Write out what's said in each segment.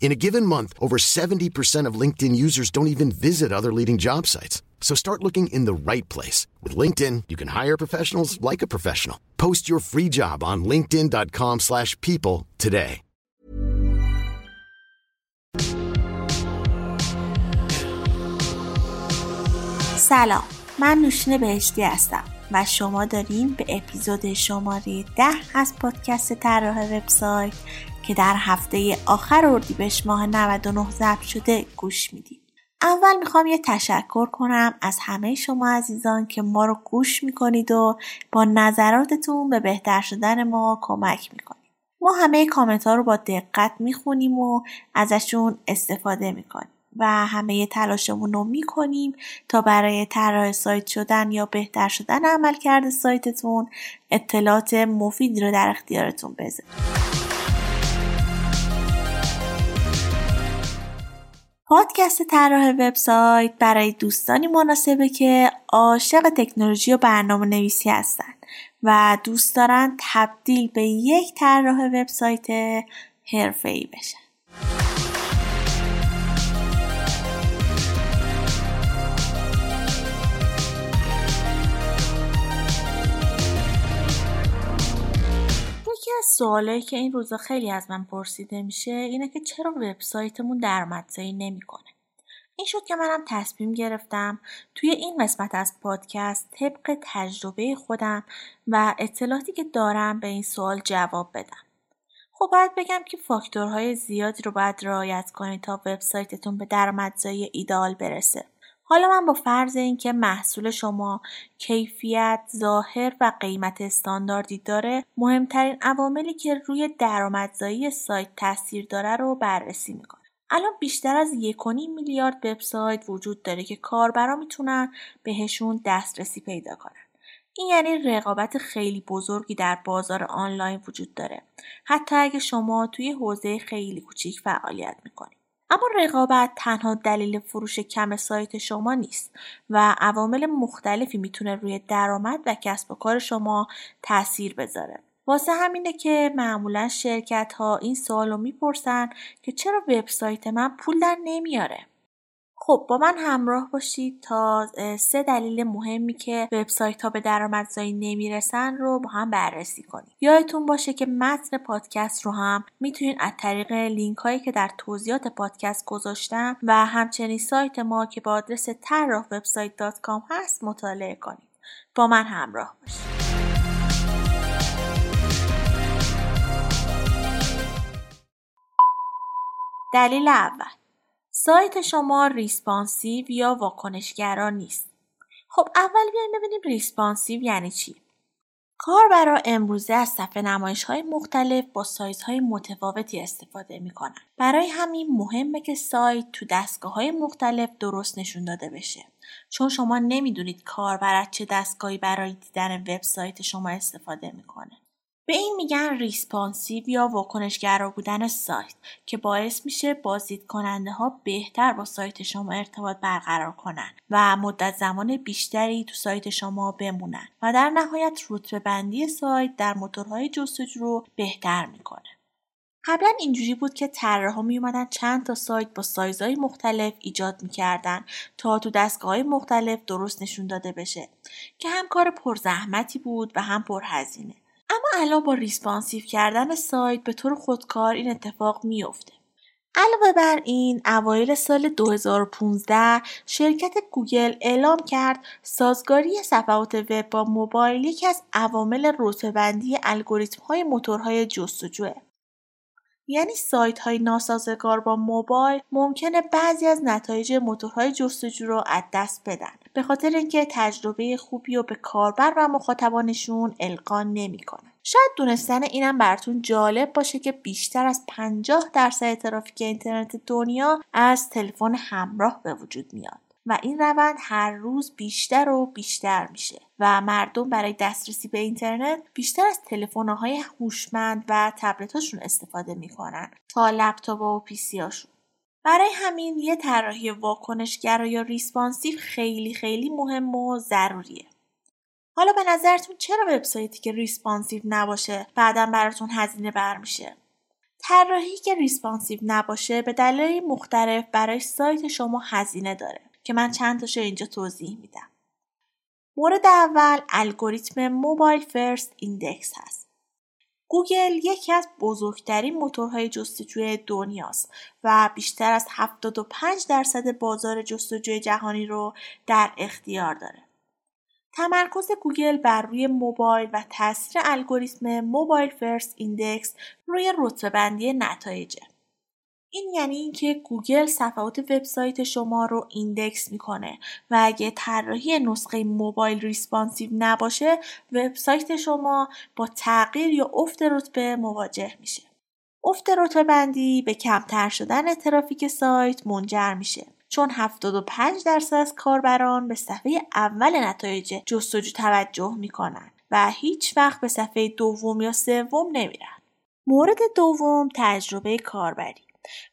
In a given month, over 70% of LinkedIn users don't even visit other leading job sites. So start looking in the right place. With LinkedIn, you can hire professionals like a professional. Post your free job on linkedin.com slash people today. سلام من نوشین بهشتی هستم و شما دارین به اپیزود شماره ده از پادکست طراح وبسایت که در هفته آخر اردیبهشت ماه 99 ضبط شده گوش می‌دید. اول می‌خوام یه تشکر کنم از همه شما عزیزان که ما رو گوش می‌کنید و با نظراتتون به بهتر شدن ما کمک می‌کنید. ما همه کامنت ها رو با دقت می‌خونیم و ازشون استفاده می‌کنیم و همه تلاشمون رو می‌کنیم تا برای طراح سایت شدن یا بهتر شدن عملکرد سایتتون اطلاعات مفیدی رو در اختیارتون بذاریم. پادکست طراح وبسایت برای دوستانی مناسبه که عاشق تکنولوژی و برنامه نویسی هستن و دوست دارن تبدیل به یک طراح وبسایت حرفه‌ای بشن. از سوالایی که این روزا خیلی از من پرسیده میشه اینه که چرا وبسایتمون درآمدزایی نمی‌کنه؟ این شد که منم تصمیم گرفتم توی این قسمت از پادکست طبق تجربه خودم و اطلاعاتی که دارم به این سوال جواب بدم. خب باید بگم که فاکتورهای زیادی رو باید رعایت کنید تا وبسایتتون به درآمدزایی ایدئال برسه. حالا من با فرض اینکه محصول شما کیفیت، ظاهر و قیمت استانداردی داره مهمترین عواملی که روی درآمدزایی سایت تاثیر داره رو بررسی می‌کنه. الان بیشتر از 1.5 میلیارد وبسایت وجود داره که کاربرا می‌تونن بهشون دسترسی پیدا کنن. این یعنی رقابت خیلی بزرگی در بازار آنلاین وجود داره. حتی اگه شما توی حوزه خیلی کوچیک فعالیت می‌کنید. اما رقابت تنها دلیل فروش کم سایت شما نیست و عوامل مختلفی می‌تونه روی درآمد و کسب و کار شما تاثیر بذاره. واسه همینه که معمولا شرکت ها این سوال رو می‌پرسن که چرا وبسایت من پول در نمیاره؟ خب با من همراه باشید تا سه دلیل مهمی که وبسایت ها به درآمدزایی نمی‌رسن رو با هم بررسی کنیم. یادتون باشه که متن پادکست رو هم می‌تونید از طریق لینک هایی که در توضیحات پادکست گذاشتم و همچنین سایت ما که با آدرس طراح وبسایت هست مطالعه کنید. با من همراه باشید. دلیل اول. سایت شما responsive یا واکنشگرا نیست. خب اول بیایم ببینیم responsive یعنی چی؟ کاربرا امروزه از صفحه نمایش های مختلف با سایز های متفاوتی استفاده می کنن. برای همین مهمه که سایت تو دستگاه های مختلف درست نشون داده بشه. چون شما نمی‌دونید کاربر چه دستگاهی برای دیدن وبسایت شما استفاده می‌کنه. به این میگن responsive یا واکنشگرا بودن سایت که باعث میشه بازدید کننده ها بهتر با سایت شما ارتباط برقرار کنن و مدت زمان بیشتری تو سایت شما بمونن و در نهایت رتبه بندی سایت در موتورهای جستجو رو بهتر می‌کنه. قبلا اینجوری بود که طراحا می اومدن چند تا سایت با سایزهای مختلف ایجاد می‌کردن تا تو دستگاه های مختلف درست نشون داده بشه که هم کار پرزحمتی بود و هم پرهزینه. اما الان با responsive کردن سایت به طور خودکار این اتفاق میافته. علاوه بر این اوایل سال 2015 شرکت گوگل اعلام کرد سازگاری صفحات وب با موبایل یکی از عوامل رتبه‌بندی الگوریتم های موتورهای جستجوه یعنی سایت های ناسازگار با موبایل ممکنه بعضی از نتایج موتورهای جستجو رو از دست بدن. به خاطر اینکه تجربه خوبی رو به کاربر و مخاطبانشون القا نمی‌کنن. شاید دونستن اینم براتون جالب باشه که بیشتر از 50 درصد ترافیک اینترنت دنیا از تلفن همراه به وجود میاد. و این روند هر روز بیشتر و بیشتر میشه و مردم برای دسترسی به اینترنت بیشتر از های هوشمند و تبلتاشون استفاده می‌کنن تا لپتاپ و PC اشون برای همین یه طراحی واکنشگرا یا responsive خیلی خیلی مهم و ضروریه. حالا به نظرتون چرا وبسایتی که responsive نباشه بعدا براتون هزینه بر میشه طراحی که responsive نباشه به دلایل مختلف برای سایت شما هزینه داره. که من چند تاشو اینجا توضیح میدم. مورد اول الگوریتم mobile first index هست. گوگل یکی از بزرگترین موتورهای جستجوی دنیاست و بیشتر از 75 درصد بازار جستجوی جهانی رو در اختیار داره. تمرکز گوگل بر روی موبایل و تاثیر الگوریتم mobile first index روی رتبه‌بندی نتایجه. این یعنی اینکه گوگل صفحات وبسایت شما رو index می‌کنه و اگه طراحی نسخه موبایل responsive نباشه وبسایت شما با تغییر یا افت رتبه مواجه میشه. افت رتبه بندی به کمتر شدن ترافیک سایت منجر میشه. چون 75 درصد از کاربران به صفحه اول نتایج جستجو توجه می‌کنن و هیچ وقت به صفحه دوم یا سوم نمیرن. مورد دوم تجربه کاربری.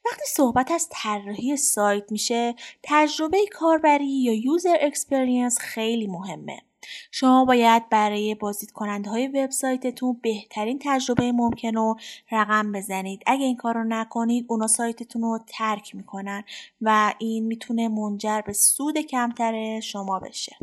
وقتی صحبت از طراحی سایت میشه تجربه کاربری یا user experience خیلی مهمه. شما باید برای بازدید کننده های وبسایتتون بهترین تجربه ممکن رو رقم بزنید. اگه این کار رو نکنید اونا سایتتون رو ترک می‌کنن و این می‌تونه منجر به سود کمتر شما بشه.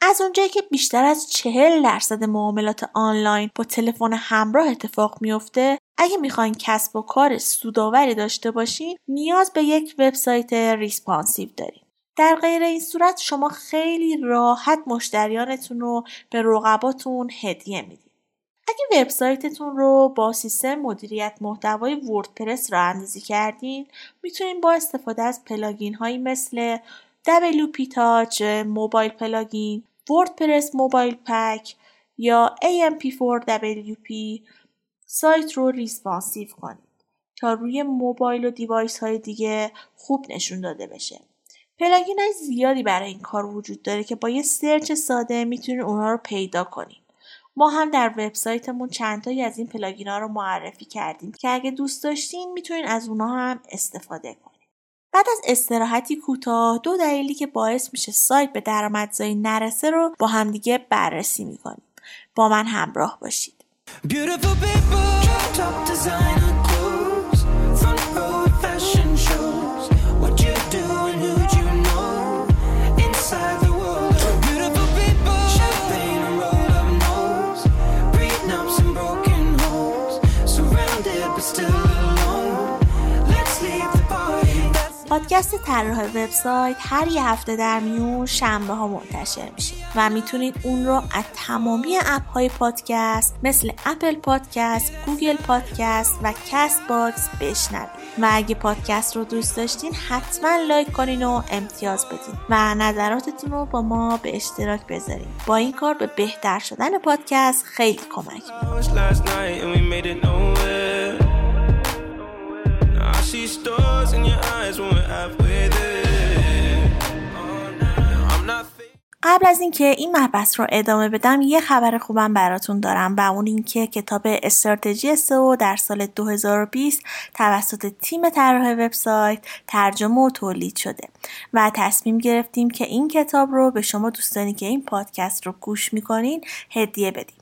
از اونجایی که بیشتر از چهل درصد معاملات آنلاین با تلفن همراه اتفاق میفته اگه می‌خواین کسب و کار سودآوری داشته باشین نیاز به یک وبسایت responsive داریم در غیر این صورت شما خیلی راحت مشتریانتون رو به رقباتون هدیه می‌دید اگه وبسایتتون رو با سیستم مدیریت محتوای وردپرس راه اندازی کردین می‌تونین با استفاده از plugin هایی مثل WPtouch Mobile Plugin WordPress Mobile Pack یا AMP4WP سایت رو responsive کنید تا روی موبایل و device های دیگه خوب نشون داده بشه. plugin های زیادی برای این کار وجود داره که با یه search ساده می‌تونید اونها رو پیدا کنید. ما هم در وبسایتمون چند تایی از این plugin ها رو معرفی کردیم که اگه دوست داشتین می‌تونید از اونها هم استفاده کنید. بعد از استراحتی کوتاه دو دلیلی که باعث میشه سایت به درآمدزایی نرسه رو با همدیگه بررسی می‌کنیم. با من همراه باشید. Beautiful people, top designer پادکست طراح وبسایت هر یه هفته در میون شنبه ها منتشر میشه و می‌تونید اون رو از تمامی app های پادکست مثل Apple Podcast، Google Podcast و Castbox بشنوید. و اگه پادکست رو دوست داشتین حتما لایک کنین و امتیاز بدین و نظراتتون رو با ما به اشتراک بذارین. با این کار به بهتر شدن پادکست خیلی کمک قبل از اینکه این مبحث رو ادامه بدم یه خبر خوبم براتون دارم و اون اینکه کتاب استراتژی سو در سال 2020 توسط تیم طراح وبسایت ترجمه و تولید شده و تصمیم گرفتیم که این کتاب رو به شما دوستانی که این پادکست رو گوش می‌کنین هدیه بدیم.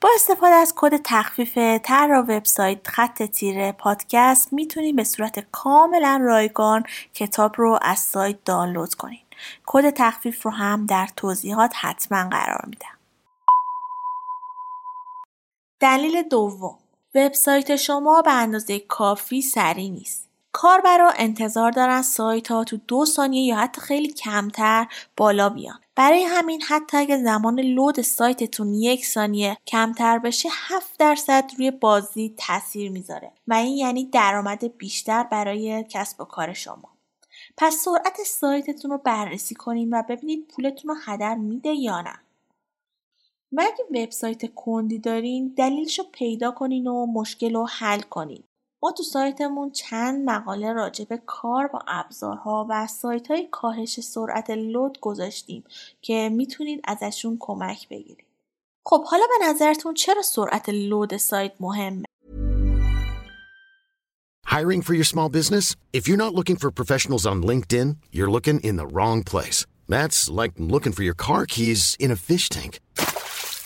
با استفاده از کد تخفیف طراح وبسایت خط تیره پادکست می‌تونید به صورت کاملا رایگان کتاب رو از سایت دانلود کنید کد تخفیف رو هم در توضیحات حتما قرار میدم. دلیل دوم وبسایت شما به اندازه کافی سریع نیست. کاربرا انتظار دارن سایت ها تو دو ثانیه یا حتی خیلی کمتر بالا بیان. برای همین حتی اگه زمان لود سایتتون یک ثانیه کمتر بشه 7 درصد روی بازی تاثیر می‌ذاره و این یعنی درآمد بیشتر برای کسب و کار شما. پس سرعت سایتتون رو بررسی کنین و ببینید پولتون رو هدر میده یا نه. و اگه وبسایت کندی دارین دلیلش رو پیدا کنین و مشکل رو حل کنین. تو سایتمون چند مقاله راجع به کار با ابزارها و سایت های کاهش سرعت لود گذاشتیم که می‌تونید ازشون کمک بگیرید. خب حالا به نظرتون چرا سرعت لود سایت مهمه؟ Hiring for your small business? If you're not looking for professionals on LinkedIn, you're looking in the wrong place. That's like looking for your car keys in a fish tank.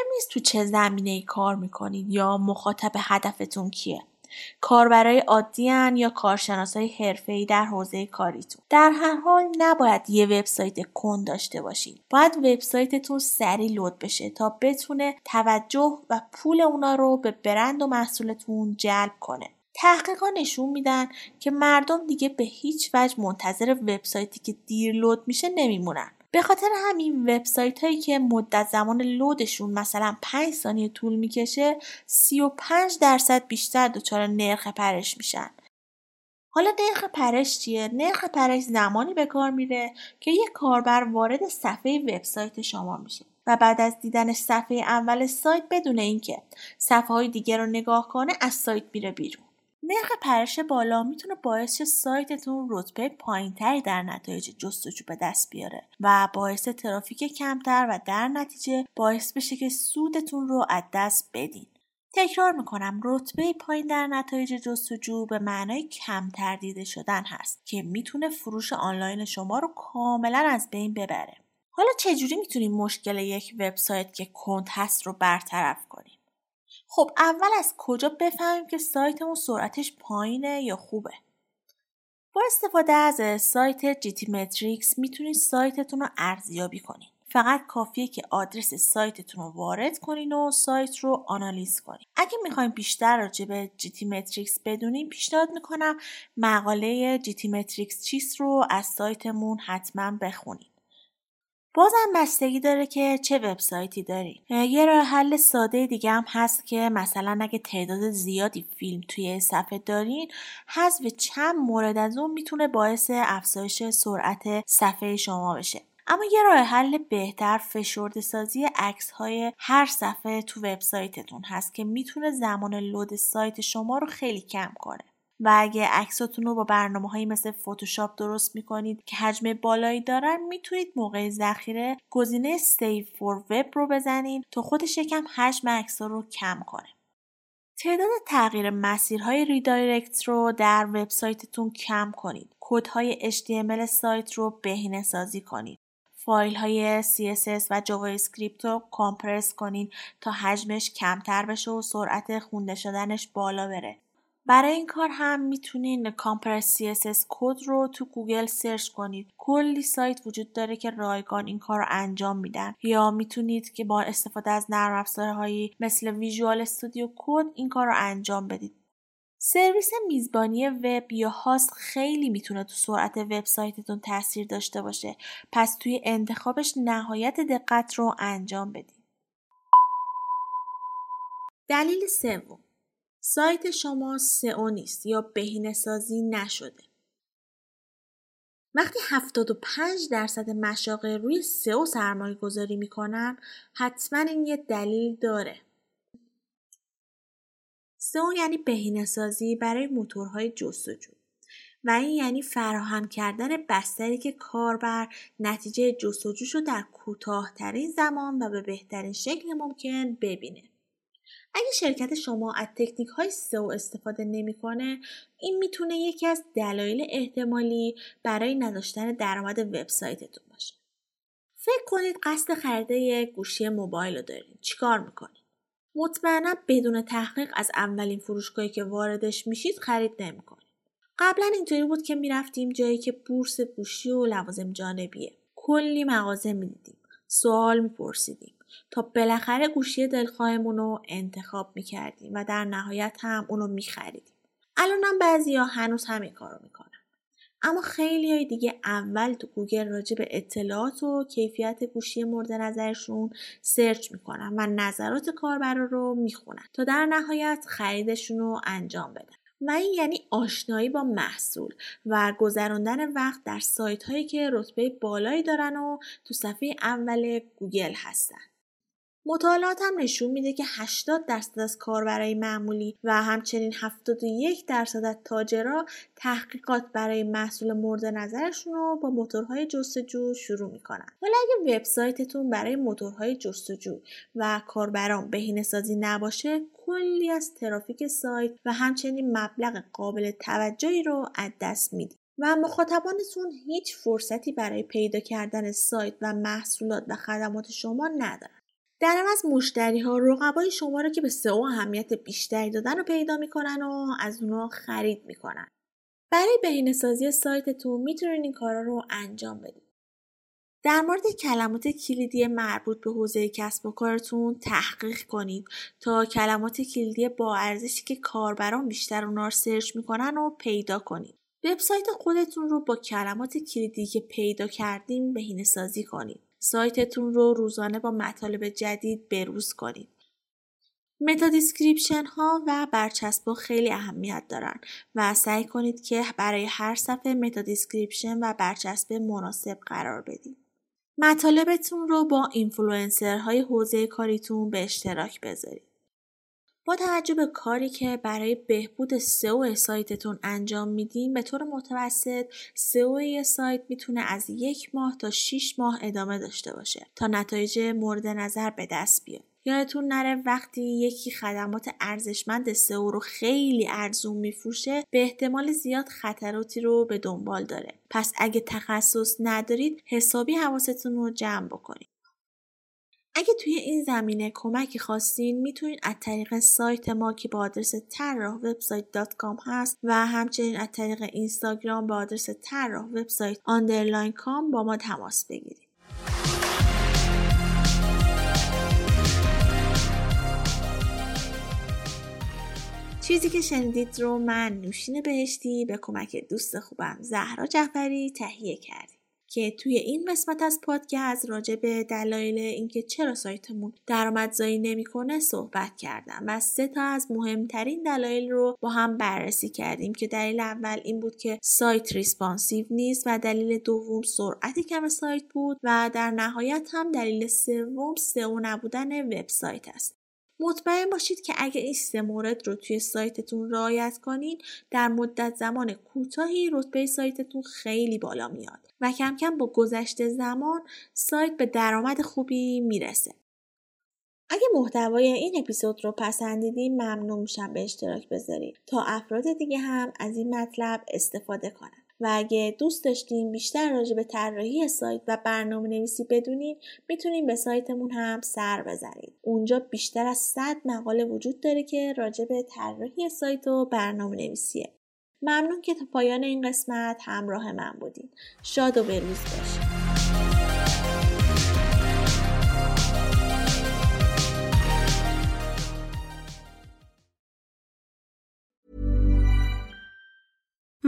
مهم نیست تو چه زمینه ای کار می‌کنید یا مخاطب هدفتون کیه. کاربرای عادی یا کارشناسای حرفه‌ای در حوزه کاریتون. در هر حال نباید یه وبسایت کند داشته باشید باید وبسایتتون سریع لود بشه تا بتونه توجه و پول اونا رو به برند و محصولتون جلب کنه. تحقیقا نشون میدن که مردم دیگه به هیچ وجه منتظر وبسایتی که دیر لود میشه نمیمونن. به خاطر همین وبسایت هایی که مدت زمان لودشون مثلا 5 ثانیه طول می‌کشه 35 درصد بیشتر دچار نرخ پرش میشن حالا نرخ پرش چیه؟ نرخ پرش زمانی به کار میره که یک کاربر وارد صفحه وبسایت شما میشه و بعد از دیدن صفحه اول سایت بدون اینکه صفحه های دیگه رو نگاه کنه از سایت میره بیرون. نرخ پرش بالا می‌تونه باعث سایتتون رتبه پایینتری در نتایج جستجو به دست بیاره و باعث ترافیک کمتر و در نتیجه باعث بشه که سودتون رو از دست بدین. تکرار می‌کنم رتبه پایین در نتایج جستجو به معنای کمتر دیده شدن هست که می‌تونه فروش آنلاین شما رو کاملا از بین ببره. حالا چجوری می‌تونیم مشکل یک وبسایت که کند هست رو برطرف کنیم؟ خب اول از کجا بفهمیم که سایتمون سرعتش پایینه یا خوبه؟ با استفاده از سایت GTmetrix می‌تونید سایتتون رو ارزیابی کنید. فقط کافیه که آدرس سایتتون رو وارد کنین و سایت رو آنالیز کنین. اگه می‌خوایم بیشتر راجع به GTmetrix بدونیم پیشنهاد می‌کنم مقاله جیتی متریکس چیست رو از سایتمون حتما بخونید. بازم بستگی داره که چه وبسایتی دارید یه راه حل ساده دیگه هم هست که مثلا اگه تعداد زیادی فیلم توی صفحه دارین حذف چند مورد از اون می‌تونه باعث افزایش سرعت صفحه شما بشه. اما یه راه حل بهتر فشرده سازی عکس های هر صفحه تو وبسایتتون هست که می‌تونه زمان لود سایت شما رو خیلی کم کنه. و اگه عکساتون رو با برنامه هایی مثل فتوشاپ درست می‌کنید که حجم بالایی دارن می‌تونید موقع ذخیره گزینه save for web رو بزنید تا خودش یکم حجم عکس رو کم کنه تعداد تغییر مسیرهای redirect رو در وبسایتتون کم کنید. کدهای HTML سایت رو بهینه سازی کنید. فایل های CSS و JavaScript رو compress کنید تا حجمش کمتر بشه و سرعت خونده شدنش بالا بره. برای این کار هم می‌تونین compress CSS code رو تو گوگل search کنید. کلی سایت وجود داره که رایگان این کار رو انجام میدن یا می‌تونید که با استفاده از نرم افزارهایی مثل Visual Studio Code این کار رو انجام بدید. سرویس میزبانی وب یا host خیلی می‌تونه تو سرعت وبسایتتون تاثیر داشته باشه پس توی انتخابش نهایت دقت رو انجام بدید. دلیل سوم سایت شما سئو نیست یا بهینه سازی نشده. وقتی 75 درصد مشاغل روی سئو سرمایه گذاری می‌کنن حتما این یه دلیل داره. سئو یعنی بهینه سازی برای موتورهای جستجو و این یعنی فراهم کردن بستری که کاربر نتیجه جستجوش رو در کوتاهترین زمان و به بهترین شکل ممکن ببینه. اگه شرکت شما از تکنیک های سئو استفاده نمی‌کنه این می‌تونه یکی از دلایل احتمالی برای نداشتن درآمد وبسایتتون باشه. فکر کنید قصد خرید یک گوشی موبایل رو دارین. چیکار می‌کنید؟ مطمئنا بدون تحقیق از اولین فروشگاهی که واردش میشید خرید نمی‌کنید. قبلا اینطوری بود که می‌رفتیم جایی که بورس گوشی و لوازم جانبیه. کلی مغازه می‌دیدیم. سوال میپرسیدیم. تا بالاخره گوشی دلخواهمون رو انتخاب می‌کردیم و در نهایت هم اونو میخریدیم. الانم بعضی ها هنوز همین کارو می‌کنن. اما خیلی های دیگه اول تو گوگل راجع به اطلاعات و کیفیت گوشی مورد نظرشون search می‌کنن و نظرات کاربرا رو می‌خونن تا در نهایت خریدشون رو انجام بدن. و این یعنی آشنایی با محصول و گذراندن وقت در سایت هایی که رتبه بالایی دارن و تو صفحه اول گوگل هستن. مطالعات هم نشون میده که 80 درصد از کاربرای معمولی و همچنین 71 درصد از تاجرا تحقیقات برای محصول مورد نظرشون رو با موتورهای جستجو شروع می‌کنن. حالا اگه وبسایتتون برای موتورهای جستجو و کاربران بهینه سازی نباشه کلی از ترافیک سایت و همچنین مبلغ قابل توجهی رو از دست می‌دید. و مخاطبانتون هیچ فرصتی برای پیدا کردن سایت و محصولات و خدمات شما ندارن. در از مشتری ها رقبای شما رو که به سئو اهمیت بیشتری دادن رو پیدا می‌کنن و از اونا خرید می‌کنن. برای بهینه سازی سایتتون می‌تونید این کارا رو انجام بدید. در مورد کلمات کلیدی مربوط به حوزه کسب و کارتون تحقیق کنید تا کلمات کلیدی با ارزشی که کاربران بیشتر اونا رو سرچ می‌کنن و پیدا کنید. وبسایت خودتون رو با کلمات کلیدی که پیدا کردیم بهینه سازی کنید. سایتتون رو روزانه با مطالب جدید بروز کنید. meta description ها و برچسب خیلی اهمیت دارن و سعی کنید که برای هر صفحه meta description و برچسب مناسب قرار بدید. مطالبتون رو با اینفلوئنسرهای حوزه کاریتون به اشتراک بذارید. با توجه به کاری که برای بهبود سئو سایتتون انجام میدین به طور متوسط سئو یه سایت می‌تونه از یک ماه تا 6 ماه ادامه داشته باشه تا نتایج مورد نظر به دست بیاد. یادتون نره وقتی یکی خدمات ارزشمند سئو رو خیلی ارزون میفروشه به احتمال زیاد خطراتی رو به دنبال داره. پس اگه تخصص ندارید حسابی حواستون رو جمع بکنید. اگه توی این زمینه کمکی خواستین می‌تونید از طریق سایت ما که با آدرس طراح وبسایت هست و همچنین از طریق اینستاگرام با آدرس طراح وبسایت underline com با ما تماس بگیرید. چیزی که شنیدید رو من نوشین بهشتی به کمک دوست خوبم زهرا جعفری تهیه کردیم. که توی این قسمت از پادکست راجع به دلایل اینکه چرا سایتمون درآمدزایی نمی‌کنه صحبت کردم و سه تا از مهمترین دلایل رو با هم بررسی کردیم که دلیل اول این بود که سایت responsive نیست و دلیل دوم سرعت کم سایت بود و در نهایت هم دلیل سوم سئو نبودن وبسایت است. مطمئن باشید که اگه این سه مورد رو توی سایتتون رعایت کنین در مدت زمان کوتاهی رتبه سایتتون خیلی بالا میاد و کم کم با گذشته زمان سایت به درآمد خوبی می‌رسه. اگه محتوای این اپیزود رو پسندیدین ممنون میشم به اشتراک بذارید تا افراد دیگه هم از این مطلب استفاده کنن. و اگه دوست داشتین بیشتر راجع به طراحی سایت و برنامه نویسی بدونین می‌تونین به سایتمون هم سر بزنید. اونجا بیشتر از 100 مقاله وجود داره که راجع به طراحی سایت و برنامه نویسیه. ممنون که تا پایان این قسمت همراه من بودین. شاد و بروز باشید.